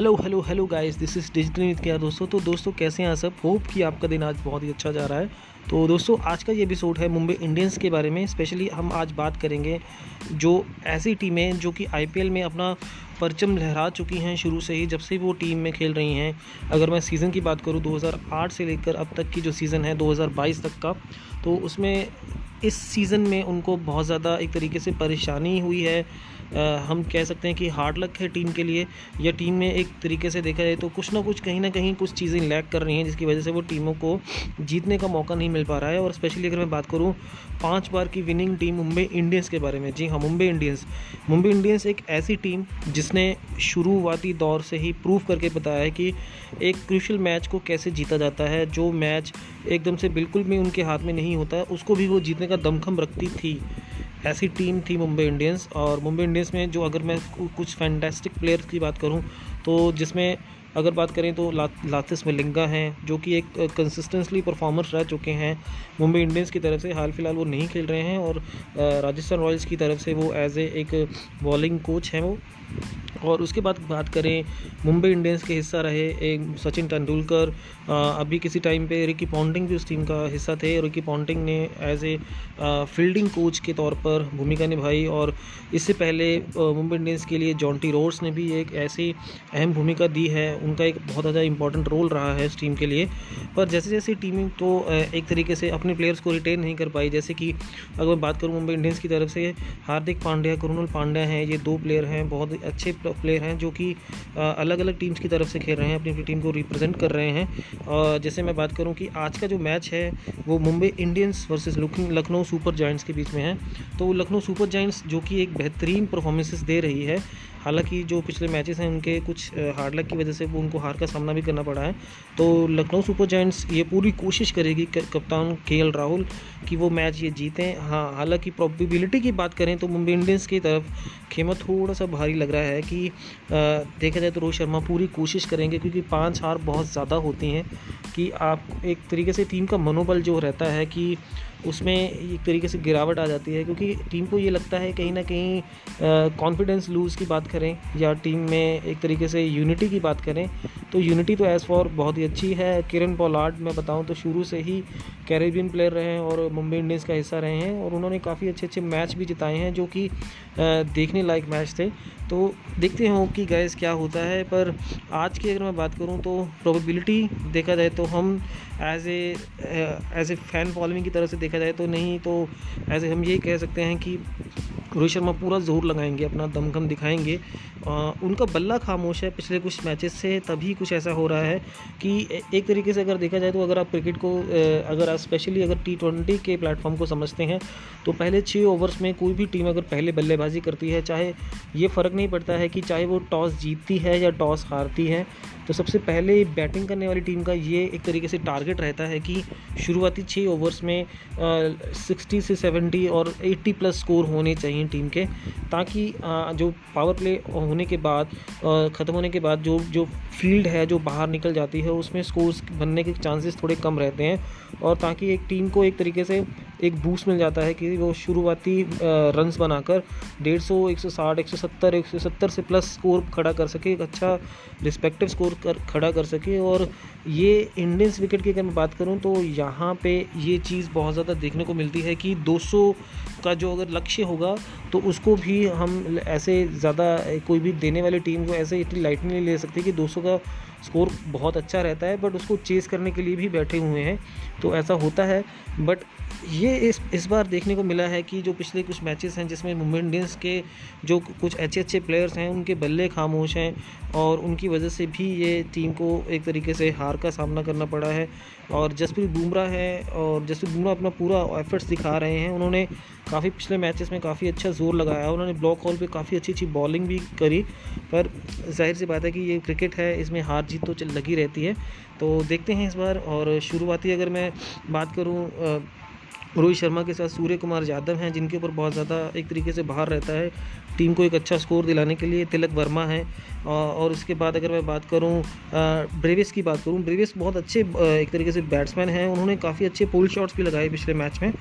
Hello hello hello guys this is digital with क्या दोस्तों तो दोस्तों, कैसे हैं सब? होप कि आपका दिन आज बहुत ही अच्छा जा रहा है। तो दोस्तों, आज का ये एपिसोड है मुंबई इंडियंस के बारे में। स्पेशली हम आज बात करेंगे जो ऐसी टीमें जो कि आईपीएल में अपना परचम लहरा चुकी हैं शुरू से ही, जब से वो टीम में खेल रही हैं। अगर मैं सीज़न की बात करूँ 2008 से लेकर अब तक की जो सीज़न है 2022 तक का तो उसमें इस सीज़न में उनको बहुत ज़्यादा एक तरीके से परेशानी हुई है। हम कह सकते हैं कि हार्ड लक है टीम के लिए, या टीम में एक तरीके से देखा जाए तो कुछ ना कुछ, कहीं ना कहीं कुछ चीज़ें लैक कर रही हैं, जिसकी वजह से वो टीमों को जीतने का मौका नहीं मिल पा रहा है। और स्पेशली अगर मैं बात करूँ, पाँच बार की विनिंग टीम मुंबई इंडियंस के बारे में। जी हाँ मुंबई इंडियंस मुंबई इंडियंस एक ऐसी टीम जिसने शुरुआती दौर से ही प्रूव करके बताया है कि एक क्रूशल मैच को कैसे जीता जाता है। जो मैच एकदम से बिल्कुल भी उनके हाथ में नहीं होता, उसको भी वो जीतने का दमखम रखती थी। ऐसी टीम थी मुंबई इंडियंस और मुंबई इंडियंस में जो अगर मैं कुछ फैंटेस्टिक प्लेयर्स की बात करूँ तो जिसमें अगर बात करें तो ला, लातिस मिलिंगा हैं जो कि एक कंसिस्टेंसली परफॉर्मर्स रह चुके हैं। मुंबई इंडियंस की तरफ़ से हाल फ़िलहाल वो नहीं खेल रहे हैं और राजस्थान रॉयल्स की तरफ़ से वो एज ए एक बॉलिंग कोच हैं वो। और उसके बाद बात करें, मुंबई इंडियंस के हिस्सा रहे एक सचिन तेंदुलकर। अभी किसी टाइम पे रिकी पॉन्टिंग भी उस टीम का हिस्सा थे रिकी पॉन्टिंग ने एज ए फील्डिंग कोच के तौर पर भूमिका निभाई और इससे पहले मुंबई इंडियंस के लिए जॉन्टी रोड्स ने भी एक ऐसी अहम भूमिका दी है। उनका एक बहुत ज़्यादा इंपॉर्टेंट रोल रहा है इस टीम के लिए। पर जैसे जैसे टीम तो एक तरीके से अपने प्लेयर्स को रिटेन नहीं कर पाई, जैसे कि अगर मैं बात करूँ मुंबई इंडियंस की तरफ़ से, हार्दिक पांड्या करुणल पांड्या हैं, ये दो प्लेयर हैं, बहुत अच्छे प्लेयर हैं जो कि अलग अलग टीम्स की तरफ़ से खेल रहे हैं, अपनी अपनी टीम को रिप्रेजेंट कर रहे हैं। और जैसे मैं बात करूँ कि आज का जो मैच है, वो Mumbai Indians versus Lucknow super giants के बीच में है। तो लखनऊ सुपर जॉइंट्स जो कि एक बेहतरीन परफॉर्मेंसेस दे रही है हालाँकि जो पिछले मैचेस हैं, उनके कुछ हार्ड लक की वजह से वो उनको हार का सामना भी करना पड़ा है। तो लखनऊ सुपर जायंट्स ये पूरी कोशिश करेगी कप्तान के राहुल कि वो मैच ये जीतें। हाँ हालाँकि प्रॉबिबिलिटी की बात करें तो मुंबई इंडियंस की तरफ़ खेमा थोड़ा सा भारी लग रहा है कि देखा जाए तो रोहित शर्मा पूरी कोशिश करेंगे क्योंकि पाँच हार बहुत ज़्यादा होती हैं कि आप एक तरीके से टीम का मनोबल जो रहता है कि उसमें एक तरीके से गिरावट आ जाती है, क्योंकि टीम को ये लगता है कहीं ना कहीं कॉन्फिडेंस लूज़ की बात करें, या टीम में एक तरीके से यूनिटी की बात करें तो यूनिटी तो एज़ फॉर बहुत ही अच्छी है। किरण पोलार्ड मैं बताऊँ तो शुरू से ही कैरेबियन प्लेयर रहे हैं और मुंबई इंडियंस का हिस्सा रहे हैं, और उन्होंने काफ़ी अच्छे अच्छे मैच भी जिताए हैं, जो कि देखने लायक मैच थे। तो देखते हो कि गैस क्या होता है, पर आज की अगर मैं बात करूँ तो प्रोबेबिलिटी देखा जाए तो हम as a as a fan following की तरह से देखा जाए तो नहीं तो ऐसे हम यही कह सकते हैं कि रोहित शर्मा पूरा ज़ोर लगाएँगे अपना दमखम दिखाएँगे। आ, उनका बल्ला खामोश है पिछले कुछ मैचेस से तभी कुछ ऐसा हो रहा है कि एक तरीके से अगर देखा जाए तो अगर आप क्रिकेट को अगर आप स्पेशली अगर टी ट्वेंटी के प्लेटफॉर्म को समझते हैं तो पहले छः ओवर्स में कोई भी टीम अगर पहले बल्लेबाजी करती है चाहे ये फ़र्क नहीं पड़ता है कि चाहे वो टॉस जीतती है या टॉस हारती है तो सबसे पहले बैटिंग करने वाली टीम का ये एक तरीके से टारगेट रहता है कि शुरुआती छः ओवर्स में सिक्सटी से सेवेंटी और एट्टी प्लस स्कोर होने चाहिए। टीम के, ताकि जो पावर प्ले होने के बाद ख़त्म होने के बाद जो जो फ़ील्ड है, जो बाहर निकल जाती है, उसमें स्कोर्स बनने के चांसेस थोड़े कम रहते हैं। और ताकि एक टीम को एक तरीके से एक बूस्ट मिल जाता है कि वो शुरुआती रन्स बनाकर डेढ़ सौ, एक सौ साठ, एक सौ सत्तर, एक सौ सत्तर से प्लस स्कोर खड़ा कर सके, एक अच्छा रिस्पेक्टिव स्कोर कर, खड़ा कर सके। और ये इंडियंस विकेट की अगर मैं बात करूँ तो यहाँ पे ये चीज़ बहुत ज़्यादा देखने को मिलती है कि 200 का जो अगर लक्ष्य होगा तो उसको भी हम ऐसे ज़्यादा, कोई भी देने वाली टीम को ऐसे इतनी लाइट नहीं ले सकती कि 200 का स्कोर बहुत अच्छा रहता है, बट उसको चेस करने के लिए भी बैठे हुए हैं तो ऐसा होता है। बट ये इस इस बार देखने को मिला है कि जो पिछले कुछ मैचेस हैं, जिसमें मुंबई इंडियंस के जो कुछ अच्छे अच्छे प्लेयर्स हैं, उनके बल्ले खामोश हैं, और उनकी वजह से भी ये टीम को एक तरीके से हार का सामना करना पड़ा है। और जसप्रीत बुमराह है और जसप्रीत बुमराह अपना पूरा एफर्ट्स दिखा रहे हैं। उन्होंने काफ़ी पिछले मैचेस में काफ़ी अच्छा ज़ोर लगाया। उन्होंने ब्लॉक हॉल पे काफ़ी अच्छी अच्छी बॉलिंग भी करी। पर ज़ाहिर सी बात है कि ये क्रिकेट है, इसमें हार जीत तो लगी रहती है। तो देखते हैं इस बार और शुरुआती अगर मैं बात करूँ रोहित शर्मा के साथ सूर्य कुमार यादव हैं, जिनके ऊपर बहुत ज़्यादा एक तरीके से बाहर रहता है। टीम को एक अच्छा स्कोर दिलाने के लिए तिलक वर्मा है। और उसके बाद अगर मैं बात करूँ ब्रेविस की बात करूँ, ब्रेविस बहुत अच्छे एक तरीके से बैट्समैन हैं। उन्होंने काफ़ी अच्छे पोल शॉट्स भी लगाए पिछले मैच में।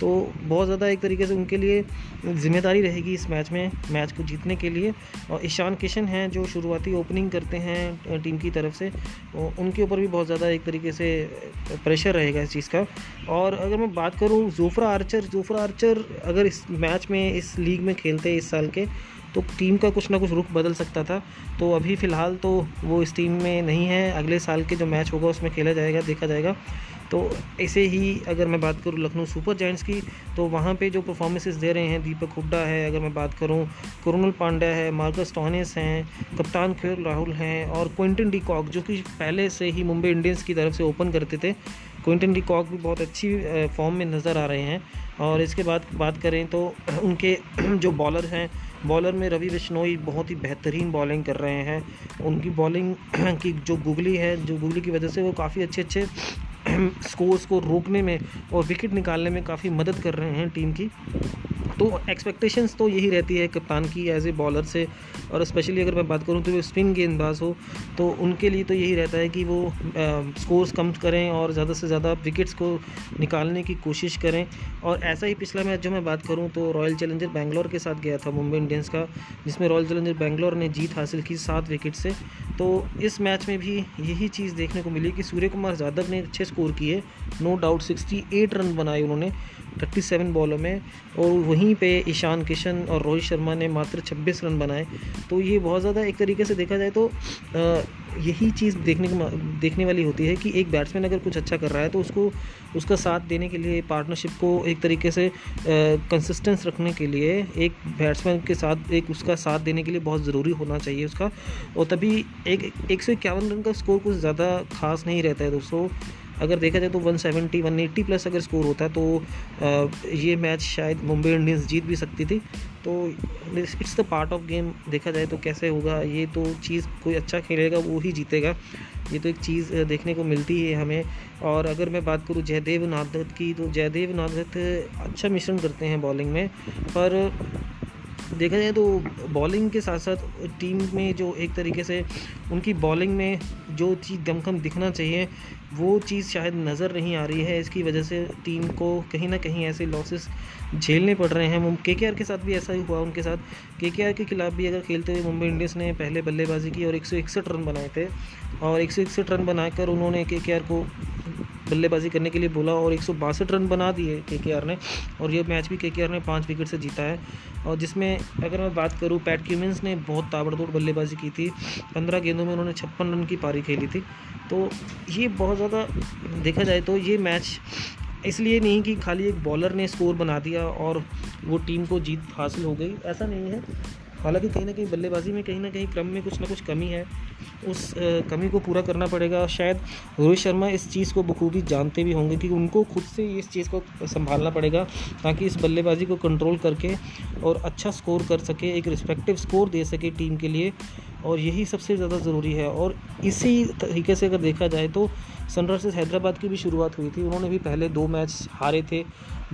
तो बहुत ज़्यादा एक तरीके से उनके लिए ज़िम्मेदारी रहेगी इस मैच में मैच को जीतने के लिए। और ईशान किशन हैं जो शुरुआती ओपनिंग करते हैं टीम की तरफ़ से। उनके ऊपर भी बहुत ज़्यादा एक तरीके से प्रेशर रहेगा इस चीज़ का। और अगर मैं बात करूँ जोफ्रा आर्चर जोफ्रा आर्चर अगर इस मैच में, इस लीग में खेलते इस साल के तो टीम का कुछ ना कुछ रुख बदल सकता था। तो अभी फ़िलहाल तो वो इस टीम में नहीं है। अगले साल के जो मैच होगा, उसमें खेला जाएगा, देखा जाएगा। तो ऐसे ही अगर मैं बात करूँ लखनऊ सुपर जाइंट्स की तो वहाँ पे जो परफॉर्मेंसेस दे रहे हैं, दीपक हुड्डा है, अगर मैं बात करूँ, कुरुनल पांड्या है, मार्कस टॉनिस हैं, कप्तान खेल राहुल हैं, और क्विंटन डी कॉक, जो कि पहले से ही मुंबई इंडियंस की तरफ़ से ओपन करते थे। क्विंटन डी कॉक भी बहुत अच्छी फॉर्म में नज़र आ रहे हैं। और इसके बाद बात करें तो उनके जो बॉलर हैं बॉलर में रवि बिश्नोई बहुत ही बेहतरीन बॉलिंग कर रहे हैं। उनकी बॉलिंग की जो गुगली है, जो गुगली की वजह से वो काफ़ी अच्छे अच्छे स्कोर्स को रोकने में और विकेट निकालने में काफ़ी मदद कर रहे हैं टीम की। तो एक्सपेक्टेशंस तो यही रहती है कप्तान की एज ए बॉलर से। और स्पेशली अगर मैं बात करूँ तो वो स्पिन गेंदबाज हो तो उनके लिए तो यही रहता है कि वो स्कोर्स कम करें और ज़्यादा से ज़्यादा विकेट्स को निकालने की कोशिश करें। और ऐसा ही पिछला मैच जो मैं बात करूँ तो रॉयल चैलेंजर बैंगलोर के साथ गया था, मुंबई इंडियंस का, जिसमें रॉयल चैलेंजर बैंगलोर ने जीत हासिल की सात विकेट से। तो इस मैच में भी यही चीज़ देखने को मिली कि सूर्य कुमार यादव ने अच्छे स्कोर किए। नो डाउट सिक्सटी रन बनाए उन्होंने 37 बॉलों में और वहीं पे ईशान किशन और रोहित शर्मा ने मात्र 26 रन बनाए। तो ये बहुत ज़्यादा एक तरीके से देखा जाए तो यही चीज़ देखने देखने वाली होती है कि एक बैट्समैन अगर कुछ अच्छा कर रहा है तो उसको, उसका साथ देने के लिए पार्टनरशिप को एक तरीके से कंसिस्टेंस रखने के लिए एक बैट्समैन के साथ, एक उसका साथ देने के लिए बहुत ज़रूरी होना चाहिए उसका। और तभी एक एक सौ इक्यावन रन का स्कोर कुछ ज़्यादा खास नहीं रहता है दोस्तों। अगर देखा जाए तो 170 180 प्लस अगर स्कोर होता है तो ये मैच शायद मुंबई इंडियंस जीत भी सकती थी। तो it's the part of game देखा जाए तो कैसे होगा, ये तो चीज़ कोई अच्छा खेलेगा, वो ही जीतेगा। ये तो एक चीज़ देखने को मिलती है हमें। और अगर मैं बात करूँ जयदेव नादत की तो जयदेव नादत अच्छा मिश्रण करते हैं बॉलिंग में। पर, देखा जाए तो बॉलिंग के साथ साथ टीम में जो एक तरीके से उनकी बॉलिंग में जो चीज़ दमखम दिखना चाहिए वो चीज़ शायद नज़र नहीं आ रही है, इसकी वजह से टीम को कहीं ना कहीं ऐसे लॉसेस झेलने पड़ रहे हैं। के के आर के साथ भी ऐसा ही हुआ उनके साथ। के के आर के खिलाफ भी अगर खेलते हुए मुंबई इंडियंस ने पहले बल्लेबाजी की और एक सौ इकसठ रन बनाए थे और एक सौ इकसठ रन बनाकर उन्होंने के के आर को बल्लेबाजी करने के लिए बोला और एक सौ बासठ रन बना दिए के ने और ये मैच भी के ने पाँच विकेट से जीता है। और जिसमें अगर मैं बात करूँ, पैट क्यूमिंस ने बहुत ताबड़तोड़ बल्लेबाजी की थी। पंद्रह गेंदों में उन्होंने छप्पन रन की पारी खेली थी। तो ये बहुत ज़्यादा देखा जाए तो ये मैच इसलिए नहीं कि खाली एक बॉलर ने स्कोर बना दिया और वो टीम को जीत हासिल हो गई। ऐसा नहीं है। हालाँकि कहीं ना कहीं बल्लेबाजी में कहीं ना कहीं क्रम में कुछ ना कुछ कमी है। उस कमी को पूरा करना पड़ेगा। शायद रोहित शर्मा इस चीज़ को बखूबी जानते भी होंगे कि उनको खुद से इस चीज़ को संभालना पड़ेगा ताकि इस बल्लेबाजी को कंट्रोल करके और अच्छा स्कोर कर सके, एक रिस्पेक्टिव स्कोर दे सके टीम के लिए। और यही सबसे ज़्यादा ज़रूरी है। और इसी तरीके से अगर देखा जाए तो सनराइजर्स हैदराबाद की भी शुरुआत हुई थी। उन्होंने भी पहले दो मैच हारे थे।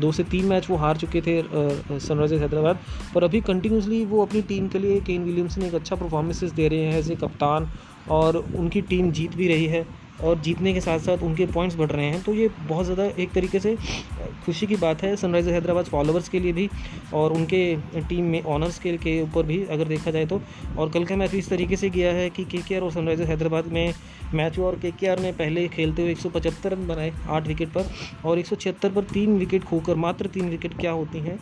दो से तीन मैच वो हार चुके थे सनराइजर्स हैदराबाद। पर अभी कंटिन्यूसली वो अपनी टीम के लिए केन विलियमसन एक अच्छा परफॉर्मेंसेस दे रहे हैं एज ए कप्तान और उनकी टीम जीत भी रही है। और जीतने के साथ साथ उनके पॉइंट्स बढ़ रहे हैं तो ये बहुत ज़्यादा एक तरीके से खुशी की बात है सनराइजर हैदराबाद फॉलोअर्स के लिए भी और उनके टीम में ऑनर्स के ऊपर भी अगर देखा जाए तो। और कल का मैच इस तरीके से गया है कि के और सनराइजर हैदराबाद में मैच हुआ और केकेआर ने पहले खेलते हुए एक सौ पचहत्तर रन बनाए आठ विकेट पर और एक सौ छिहत्तर पर तीन विकेट खोकर, मात्र तीन विकेट क्या होती हैं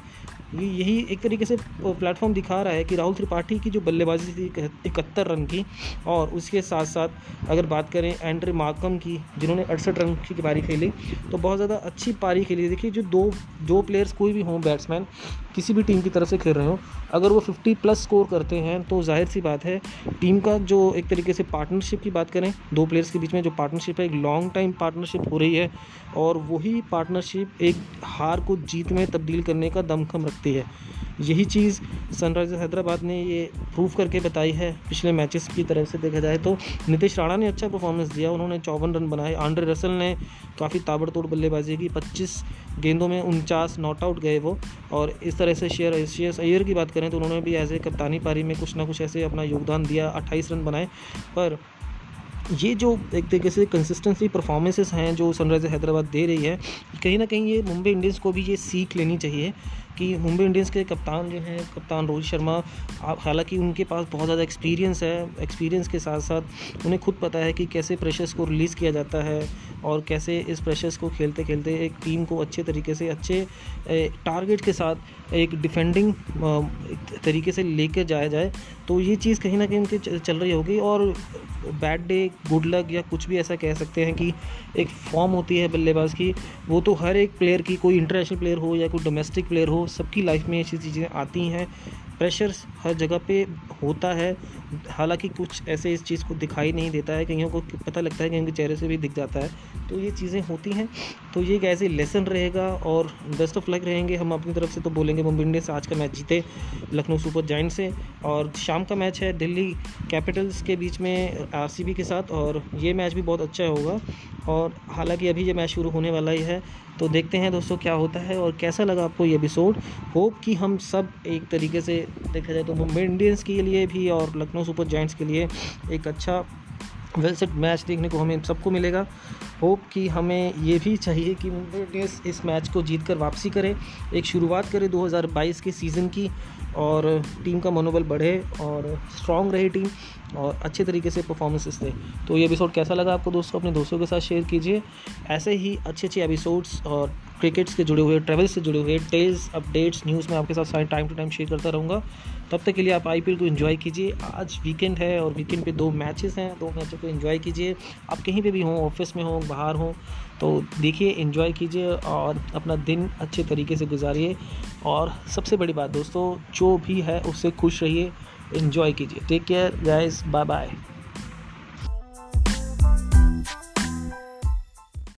ये यही एक तरीके से प्लेटफॉर्म दिखा रहा है कि राहुल त्रिपाठी की जो बल्लेबाजी थी इकहत्तर रन की, और उसके साथ साथ अगर बात करें एंड्री मार्कम की, जिन्होंने अड़सठ रन की पारी खेली तो बहुत ज़्यादा अच्छी पारी खेली देखिए, जो दो दो प्लेयर्स कोई भी हों बैट्समैन किसी भी टीम की तरफ़ से खेल रहे हो, अगर वो 50 प्लस स्कोर करते हैं तो ज़ाहिर सी बात है, टीम का जो एक तरीके से पार्टनरशिप की बात करें, दो प्लेयर्स के बीच में जो पार्टनरशिप है, एक लॉन्ग टाइम पार्टनरशिप हो रही है, और वही पार्टनरशिप एक हार को जीत में तब्दील करने का दमखम रखती है। यही चीज़ सनराइजर्स हैदराबाद ने ये प्रूव करके बताई है पिछले मैचेस की तरफ़ से देखा जाए तो। नीतीश राणा ने अच्छा परफॉर्मेंस दिया, उन्होंने चौवन रन बनाए। आंड्रे रसल ने काफ़ी ताबड़तोड़ बल्लेबाजी की 25 गेंदों में उनचास नॉट आउट गए वो। और इस तरह से शेयर शेयर अयर की बात करें तो उन्होंने भी एज ए कप्तानी पारी में कुछ ना कुछ ऐसे अपना योगदान दिया, अट्ठाईस रन बनाए। पर ये जो एक तरीके से कंसिस्टेंसी परफॉर्मेंसेस हैं जो सनराइजर हैदराबाद दे रही है, कहीं ना कहीं ये मुंबई इंडियंस को भी ये सीख लेनी चाहिए। कि मुंबई इंडियंस के कप्तान जो हैं, कप्तान रोहित शर्मा हालाँकि उनके पास बहुत ज़्यादा एक्सपीरियंस है एक्सपीरियंस के साथ साथ उन्हें खुद पता है कि कैसे प्रेशर्स को रिलीज़ किया जाता है और कैसे इस प्रेशर्स को खेलते खेलते एक टीम को अच्छे तरीके से, अच्छे टारगेट के साथ एक डिफेंडिंग तरीके से लेकर जाया जाए तो ये चीज़ कहीं ना कहीं उनकी चल रही होगी और बैड डे गुड लक या कुछ भी ऐसा कह सकते हैं कि एक फॉर्म होती है बल्लेबाज की, वो तो हर एक प्लेयर की, कोई इंटरनेशनल प्लेयर हो या कोई डोमेस्टिक प्लेयर हो सबकी लाइफ में ऐसी चीज़ें आती हैं। प्रेशर हर जगह पे होता है। हालाँकि कुछ ऐसे इस चीज़ को दिखाई नहीं देता है। कहीं को पता लगता है कि उनके चेहरे से भी दिख जाता है। तो ये चीज़ें होती हैं। तो ये एक ऐसे लेसन रहेगा और बेस्ट ऑफ़ लक रहेंगे। हम अपनी तरफ़ से तो बोलेंगे मुंबई इंडियंस आज का मैच जीते लखनऊ सुपर जाइंट से। और शाम का मैच है दिल्ली कैपिटल्स के बीच में आरसीबी के साथ और ये मैच भी बहुत अच्छा होगा। और हालाँकि अभी ये मैच शुरू होने वाला ही है। तो देखते हैं दोस्तों क्या होता है और कैसा लगा आपको ये एपिसोड होप कि हम सब एक तरीके से देखा जाए तो मुंबई इंडियंस के लिए भी और लखनऊ सुपर जाइंट्स के लिए एक अच्छा वेल सेट मैच देखने को हमें सबको मिलेगा। होप कि हमें ये भी चाहिए कि मुंबई इंडियंस इस मैच को जीत कर वापसी करे। एक शुरुआत करे 2022 के सीज़न की और टीम का मनोबल बढ़े और स्ट्रॉन्ग रहे टीम और अच्छे तरीके से परफॉर्मेंसेस दे। तो ये एपिसोड कैसा लगा आपको दोस्तों? अपने दोस्तों के साथ शेयर कीजिए। ऐसे ही अच्छे अच्छे एपिसोड्स और क्रिकेट से जुड़े हुए ट्रैवल से जुड़े हुए टेल्स अपडेट्स न्यूज़ में आपके साथ सारे टाइम टू टाइम शेयर करता रहूँगा। तब तक के लिए आप आईपीएल को इन्जॉय कीजिए। आज वीकेंड है और वीकेंड पे दो मैचेस हैं। दो मैचों को इन्जॉय कीजिए। आप कहीं पे भी हों ऑफ़िस में हों, बाहर हों तो देखिए इन्जॉय कीजिए और अपना दिन अच्छे तरीके से गुजारिए। और सबसे बड़ी बात दोस्तों, जो भी है, उससे खुश रहिए। इन्जॉय कीजिए। Take care guys bye bye